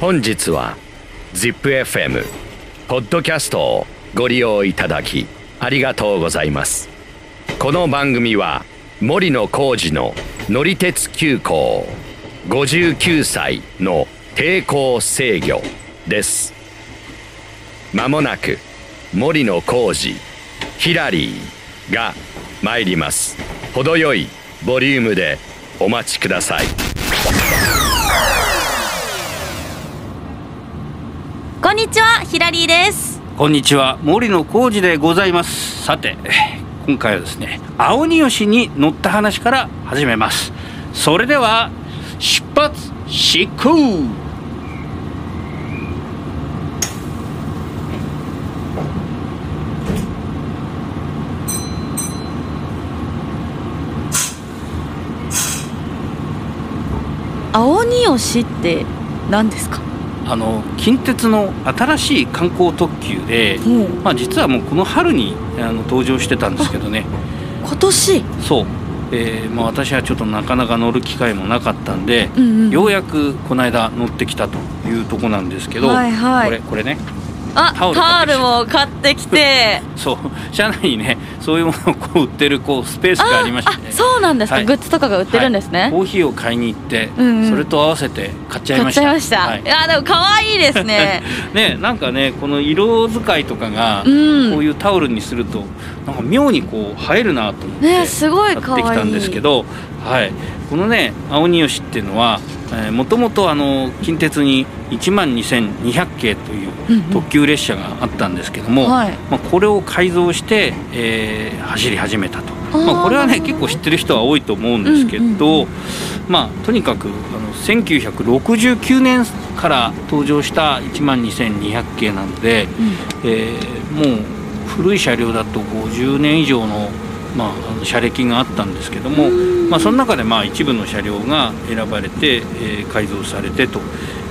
本日は ZIPFM ポッドキャストをご利用いただきありがとうございます。この番組は森野浩二の乗り鉄急行59歳の抵抗制御です。まもなく森野浩二ヒラリーが参ります。程よいボリュームでお待ちください。にちはヒラリーです。こんにちは。森野浩二でございます。さて今回はですね青鬼吉に乗った話から始めます。それでは出発進行青鬼吉って何ですか？あの近鉄の新しい観光特急で、うん。まあ、実はもうこの春にあの登場してたんですけどね。今年？そう、えーまあ、私はちょっとなかなか乗る機会もなかったんで、うんうん。ようやくこの間乗ってきたというとこなんですけど、はいはい。これこれねあタオルも買ってきて。そう車内にねそういうものをこう売ってるこうスペースがありまして、ね、あそうなんですか、はい。グッズとかが売ってるんですね、はい。コーヒーを買いに行って、うんうん。それと合わせて買っちゃい買っちましたゃいました、はい。い、やでも可愛いですね。ねなんかねこの色使いとかが、うん。こういうタオルにするとなんか妙にこう映えるなと思ってねすごい可愛い。買ってきたんですけど、はい、このね青鬼吉っていうのはもともと近鉄に1万2200系といううんうん。特急列車があったんですけども、はい。まあ、これを改造して、えー走り始めたと。まあ、これはね結構知ってる人は多いと思うんですけど、うんうんまあ、とにかくあの1969年から登場した1万2200系なので、えーもう古い車両だと50年以上の,、まあ、あの車歴があったんですけども、まあ、その中でまあ一部の車両が選ばれて、えー改造されてと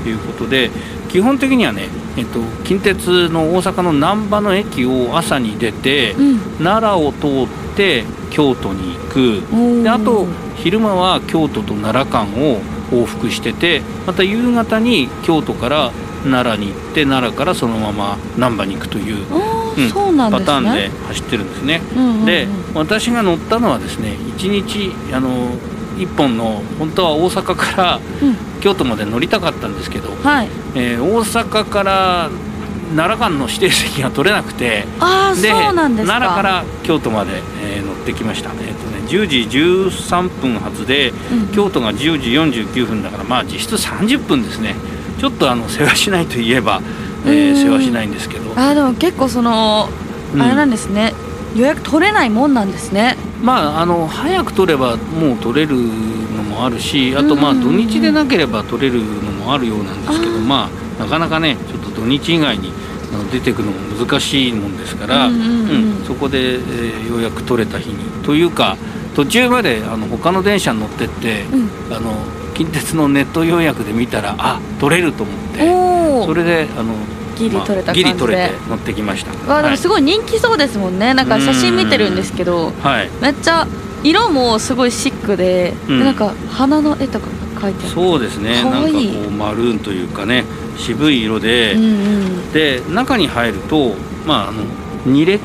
いうことで基本的にはね、えっと、近鉄の大阪の難波の駅を朝に出て、うん。奈良を通って京都に行く。であと昼間は京都と奈良間を往復しててまた夕方に京都から奈良に行って奈良からそのまま難波に行くという、うんそうね。パターンで走ってるんですね。うんうんうん。で私が乗ったのはですね1日あの1本の本当は大阪からうん。京都まで乗りたかったんですけど、はい。えー大阪から奈良間の指定席が取れなくてああそうなんで奈良から京都まで、えー乗ってきました、えーとね、10時13分発で、うん京都が10時49分だからまあ実質30分ですねちょっとあの世話しないといえば、えーうん世話しないんですけど。あーでも結構その、うん。あれなんですね。予約取れないもんなんですね。まああの早く取ればもう取れるのもあるしあとまあうんうんうん土日でなければ取れるのもあるようなんですけどまあなかなかねちょっと土日以外に出てくのも難しいもんですから、うんうんうんうん。そこで、えーようやく取れた日に。というか途中まであの他の電車に乗ってって、うん。あの近鉄のネット予約で見たらあ取れると思ってそれであのギリ取れた感じで。まあギリ取れて乗ってきました。わあではい。もすごい人気そうですもんね。なんか写真見てるんですけどはい。めっちゃ色もすごいシックで,、うん。でなんか花の絵とかが描いてある。そうですね。かわいい。なんかこうマルーンというかね渋い色で、うんうん。で中に入るとまああの2列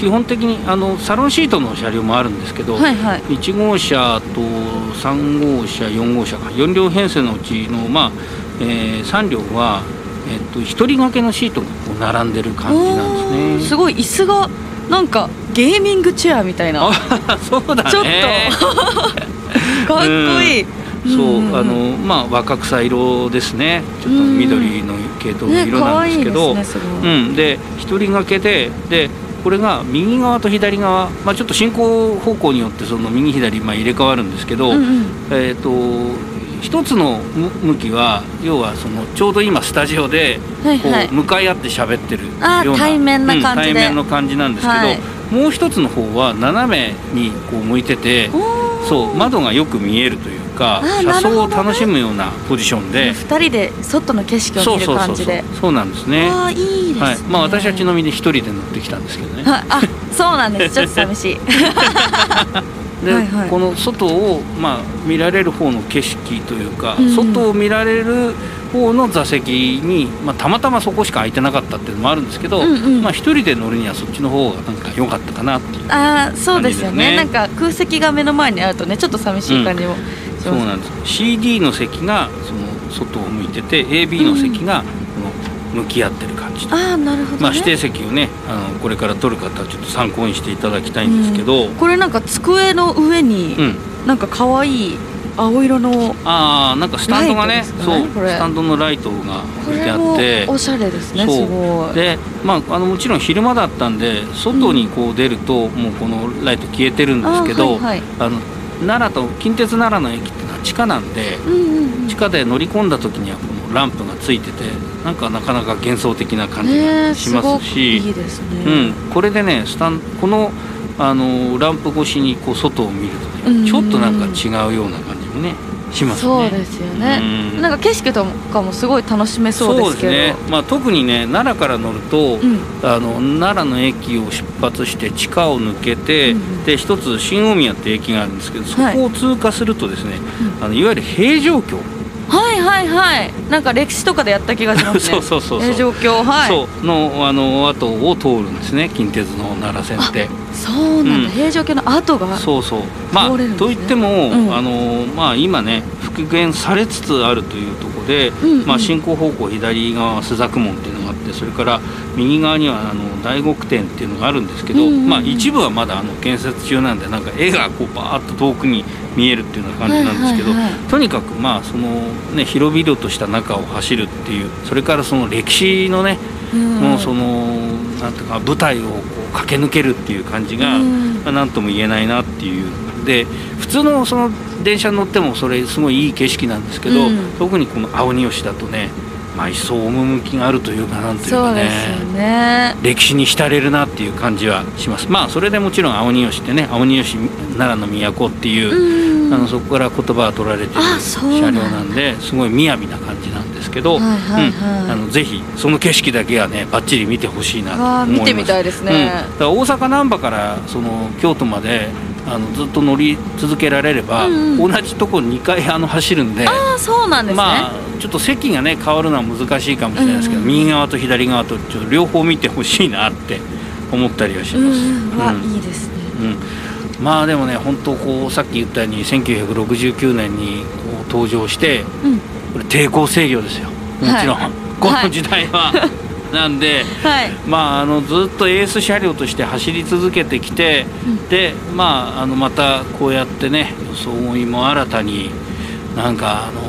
基本的にあのサロンシートの車両もあるんですけど、はいはい。1号車と3号車4号車か。4両編成のうちの、まあえー3両は、えっと1人掛けのシートがこう並んでる感じなんですね。すごい。椅子がなんかゲーミングチェアみたいな。あそうだね。ちょっと。かっこいい、そう、んん。んあのまあ若草色ですね。ちょっと緑の系統のね色なんですけど、ねすごいうん、で一人掛けででこれが右側と左側、まあ、ちょっと進行方向によってその右左、まあ、入れ替わるんですけど、うんうん。えー、と一つの向向きは要はそのちょうど今スタジオでこはいはい。う向かい合って喋ってるようなあー対面な感じで。うん対面の感じなんですけど、はい。もう一つの方は斜めにこう向いててそう窓がよく見えるというか車窓を楽しむようなポジションで、二人で外の景色を見る感じで。そうなんですね。ああいいですね、はい、まあ私はちなみに一人で乗ってきたんですけどね。はいあそうなんです。ちょっと寂しい。で、はいはい。この外をまあ見られる方の景色というか、うん外を見られる方の座席に、まあ、たまたまそこしか空いてなかったっていうのもあるんですけど、うんうん。まあ一人で乗るにはそっちの方がなんか良かったかなっていうああそうですよね。なんか空席が目の前にあるとねちょっと寂しい感じもしそうなんです。CD の席がその外を向いてて AB の席がこの向き合ってる感じで、ああなるほど、ね。まあ、指定席をねあのこれから取る方はちょっと参考にしていただきたいんですけど、うん。これなんか机の上に、なんか可愛い青色のああなんかスタンドがねライトですかそうスタンドのライトが置いてあって。おしゃれですねそう。すごい。でまああのもちろん昼間だったんで外にこう出ると、もうこのライト消えてるんですけどあはいはい。あの奈良と近鉄奈良の駅っていうのは地下なんで、地下で乗り込んだ時にはこのランプがついててなんかなかなか幻想的な感じがしますし、いいですうね、ん、これでねスタンこのあのランプ越しにこう外を見るとねちょっとなんか違うような感じもねしますね。そうですよね、うん。なんか景色とかもすごい楽しめそうですけど。ね、まあ、特にね奈良から乗ると、うん。あの奈良の駅を出発して地下を抜けて、うんうん。で一つ新大宮って駅があるんですけどそはい。こを通過するとですね、うあのいわゆる平城京、はいはいはい。なんか歴史とかでやった気がしますね。そうそうそうそう。え状況。はい。そう。のあの後を通るんですね。近鉄の奈良線って。そうなんだ、うん。平城京の後がそうそう。まあ、といっても、うん。あのまあ、今ね復元されつつあるというところで、うんうん。まあ、進行方向左側は朱雀門っていうのそれから右側にはあの大極天っていうのがあるんですけど、うんうんうん。まあ、一部はまだあの建設中なんでなんか絵がこうバーッと遠くに見えるっていうような感じなんですけど、はいはいはい。とにかくまあその、ね、広々とした中を走るっていうそれからその歴史のね、うんもうそのなんていうか舞台をこう駆け抜けるっていう感じが、うん。まあ、なんとも言えないなっていう。で普通のその電車に乗ってもそれすごいいい景色なんですけど、うん。特にこの青荷吉だとね、まあ、一層趣があるというかなんというかね。ね。歴史に浸れるなっていう感じはします。まあそれでもちろん青荷吉ってね青荷吉奈良の都っていう、うん。あのそこから言葉が取られてる車両なんですごい雅な感じなんですけど、はいはいはい。うんあのぜひその景色だけはねばっちり見てほしいなと思います。見てみたいですね。うん、だから大阪難波からその京都まであのずっと乗り続けられれば、うんうん。同じとこ2回あの走るんで。ああそうなんですね、まあちょっと席がね変わるのは難しいかもしれないですけど、うんうん。右側と左側とちょっと両方見てほしいなって思ったりはしうんます。うん。わ、うんいいですね。うん、まあでもね本当こうさっき言ったように1969年にこう登場してうん。これ抵抗制御ですよ。もちろん、はい。この時代は、なんではい。まああのずっとエース車両として走り続けてきて、うん。でまああのまたこうやってね装いも新たになんかあの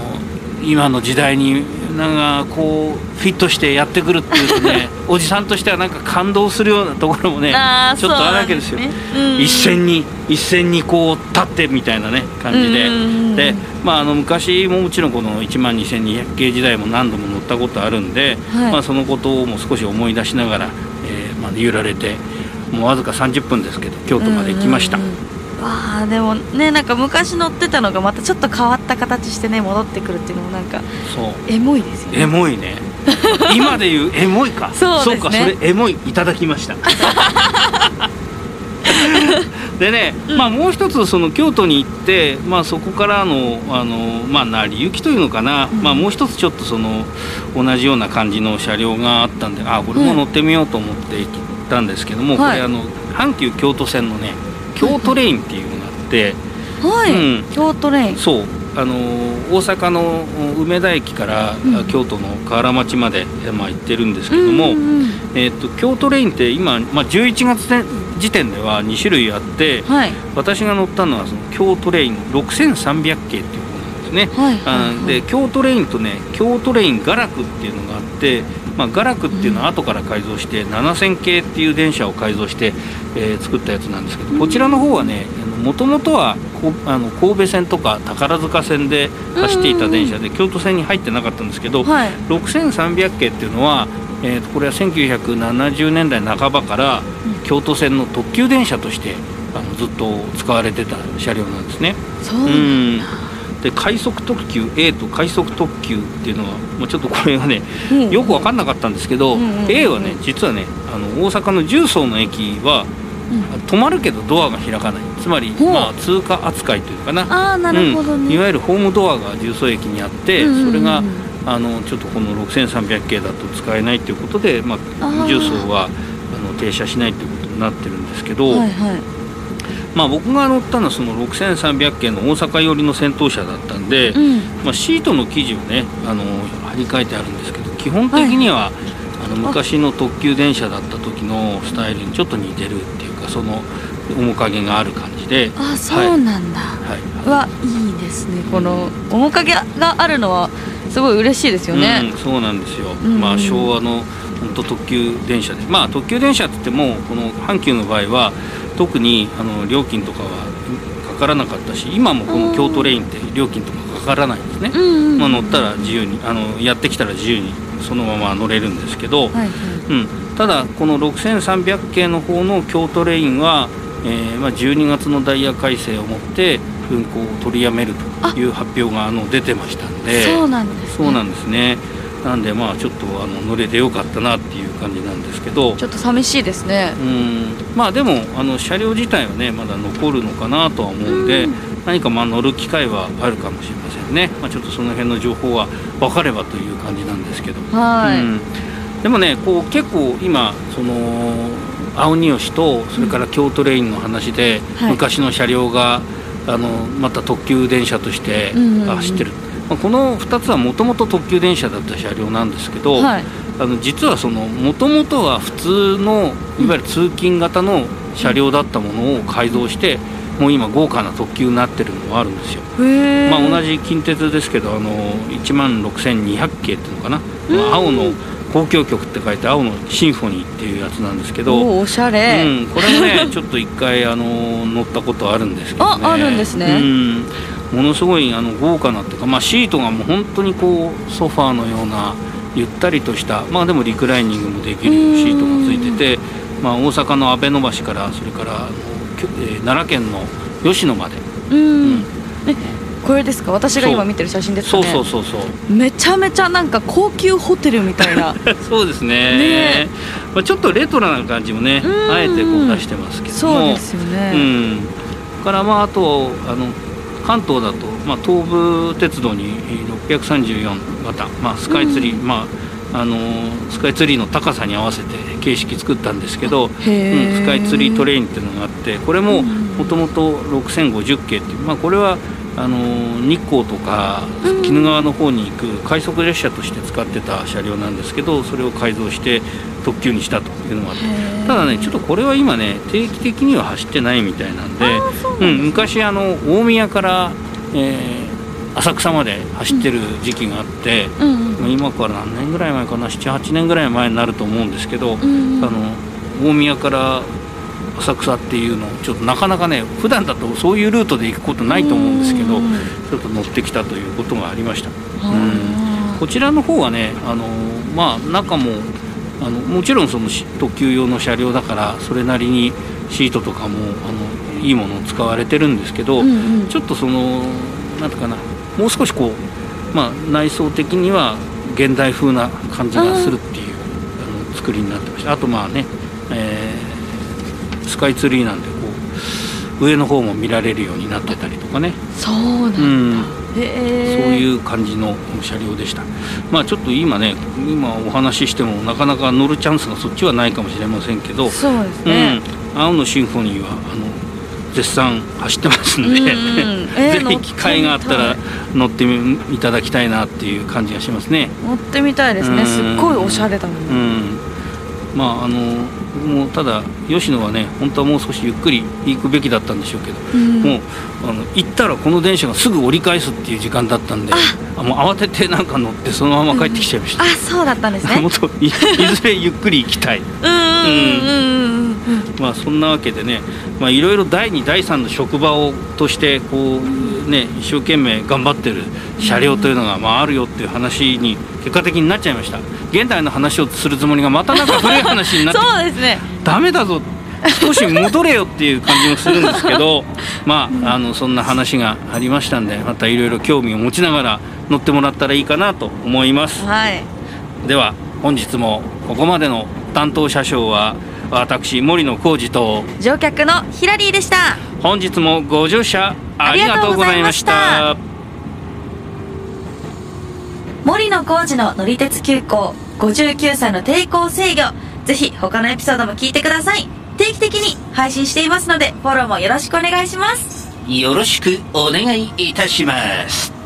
今の時代になんかこうフィットしてやってくるっていうとね おじさんとしてはなんか感動するようなところもねちょっとあるわけですよ。ね。うん。一線に一線にこう立ってみたいなね感じで、うんで、まあ、あの昔ももちろんこの1万2200系時代も何度も乗ったことあるんで、はい。まあ、そのことも少し思い出しながら、えーまあ、揺られてもうわずか30分ですけど京都まで行きました。わあでもねなんか昔乗ってたのがまたちょっと変わった形してね戻ってくるっていうのもなんかそう。エモいですよね。エモいね。今で言うエモいか。そうですね。かそれエモいいただきました。でね、まあもう一つその京都に行って、まあ、そこからのあの、まあ、成り行きというのかな、うん。まあ、もう一つちょっとその同じような感じの車両があったんであこれも乗ってみようと思って行ったんですけども、はい。これあの阪急京都線のね京都レインっていうのがあって、はい、うん。京都レイン。そう。あの大阪の梅田駅から、うん。京都の河原町まで、まあ、行ってるんですけども、うんうんうん。えー、と京都レインって今、まあ、11月で時点では2種類あってはい。私が乗ったのはその京都レイン6300系っていう方なんですね。はい。あはい。はい。で京都レインとね京都レインガラクっていうのがあって、まあ、ガラクっていうのは後から改造して、7000系っていう電車を改造して、えー作ったやつなんですけどこちらの方はねもともとはこあの神戸線とか宝塚線で走っていた電車で京都線に入ってなかったんですけど、はい。6300系っていうのは、えーとこれは1970年代半ばから京都線の特急電車としてあのずっと使われてた車両なんですね。そうで快速特急 A と快速特急っていうのはもうちょっとこれがねうん。よく分かんなかったんですけど、うんうんうん A はね実はねあの大阪の重曹の駅はうん。止まるけどドアが開かない。つまり、まあ、通過扱いというかな。ああなるほどね、うんいわゆるホームドアが重曹駅にあって、うんうんうんそれがあのちょっとこの6300系だと使えないということで、まあ、重曹はあの停車しないということになってるんですけど、はいはいまあ、僕が乗ったのはその6300系の大阪寄りの先頭車だったんで、うん。まあ、シートの生地をねあの張り替えてあるんですけど基本的には、あの昔の特急電車だった時のスタイルにちょっと似てるっていうかその面影がある感じで、あそうなんだ、はい、はいいですね。この面影があるのはすごい嬉しいですよね。うん、そうなんですよ、んうん。まあ、昭和の本当特急電車でまあ特急電車って言ってもこの阪急の場合は特にあの料金とかはかからなかったし今もこの京都レインって料金とかかからないんですね、うんうんうん。まあ、乗ったら自由にあのやってきたら自由にそのまま乗れるんですけど、はいはい。うん、ただこの6300系の方の京都レインは、えーまあ、12月のダイヤ改正をもって運行を取りやめるという発表があの出てましたんで。そうなんです、ね、そうなんでまあちょっとあの乗れてよかったなっていう感じなんですけど。ちょっと寂しいですね。うん。まあでもあの車両自体はねまだ残るのかなとは思うんで、うん。何かまあ乗る機会はあるかもしれませんね、まあ、ちょっとその辺の情報は分かればという感じなんですけど。はい、うん、でもねこう結構今その青荷吉とそれから京都レインの話で、はい。昔の車両があのまた特急電車として走ってる、まあ、この2つはもともと特急電車だった車両なんですけど、はい。あの実はそのもともとは普通のいわゆる通勤型の車両だったものを改造して、もう今豪華な特急になってるのもあるんですよ。まあ、同じ近鉄ですけどあの1万6200系っていうのかな、まあ青の交響曲って書いて青のシンフォニーっていうやつなんですけど、おおしゃれ、うん、これもね ちょっと一回あの乗ったことあるんですけど、ね、ああるんですね。うん、ものすごいあの豪華なっていうか、まあ、シートがもう本当にこうソファーのようなゆったりとしたまあでもリクライニングもできるシートがついてて、まあ、大阪の阿部野橋からそれからえー奈良県の吉野まで、うん、うん。えこれですか？私が今見てる写真ですかそうねそうそうそう。めちゃめちゃなんか高級ホテルみたいな。そうですね。ね。まあ、ちょっとレトロな感じもねうん。あえてこう出してますけども。そうですようね、ん、からまああとあの関東だと、まあ、東武鉄道に634型、まあ、スカイツリー、まああのスカイツリーの高さに合わせて形式作ったんですけど、うん、スカイツリートレインっていうのがあってこれもうん。もともと6050系っていう、まあ、これはあの日光とかうん。鬼怒川の方に行く快速列車として使ってた車両なんですけどそれを改造して特急にしたというのがあって。ただねちょっとこれは今ね定期的には走ってないみたいなんでうん、昔あの大宮から、えー浅草まで走ってる時期があって、うんまあ今から何年ぐらい前かな78年ぐらい前になると思うんですけど、うんうん。あの大宮から浅草っていうのをちょっとなかなかね普段だとそういうルートで行くことないと思うんですけどうんちょっと乗ってきたということがありました。あこちらの方はねあのまあ中もあのもちろんそのし特急用の車両だからそれなりにシートとかもあのいいものを使われてるんですけど、ーうんうん。ちょっとそのなんていうかなもう少しこう、まあ、内装的には現代風な感じがするっていうあの作りになってました。あとまあね、えースカイツリーなんでこう上の方も見られるようになってたりとかね。そうなんだ、うん。そういう感じの車両でした。まあちょっと今ね、今お話ししてもなかなか乗るチャンスがそっちはないかもしれませんけど、そうですうね、ん、青のシンフォニーはあの絶賛走ってますんで、うんうん。えーぜひ機会があったら乗ってみい。ただきたいなっていう感じがしますね。乗ってみたいですね。うん。すっごいおしゃれだもん、うん、まああのもうただ吉野はね本当はもう少しゆっくり行くべきだったんでしょうけど、うん。もうあの行ったらこの電車がすぐ折り返すっていう時間だったんであ。もう慌ててなんか乗ってそのまま帰ってきちゃいました、あそうだったんですね。もっといいずれゆっくり行きたい。うんうんうんうんうんまあそんなわけでねまあいろいろ第2第3の職場をとしてこうね一生懸命頑張ってる車両というのがまああるよっていう話に結果的になっちゃいました。現代の話をするつもりがまたなんか古い話になって。そうですね。ダメだぞ少し戻れよっていう感じもするんですけど まああのそんな話がありましたんでまたいろいろ興味を持ちながら乗ってもらったらいいかなと思います。はい。では本日もここまでの担当車掌は私森野浩二と乗客のヒラリーでした。本日もご乗車ありがとうございました。森野浩二の乗り鉄急行59歳の抵抗制御ぜひ他のエピソードも聞いてください定期的に配信していますのでフォローもよろしくお願いします。よろしくお願いいたします。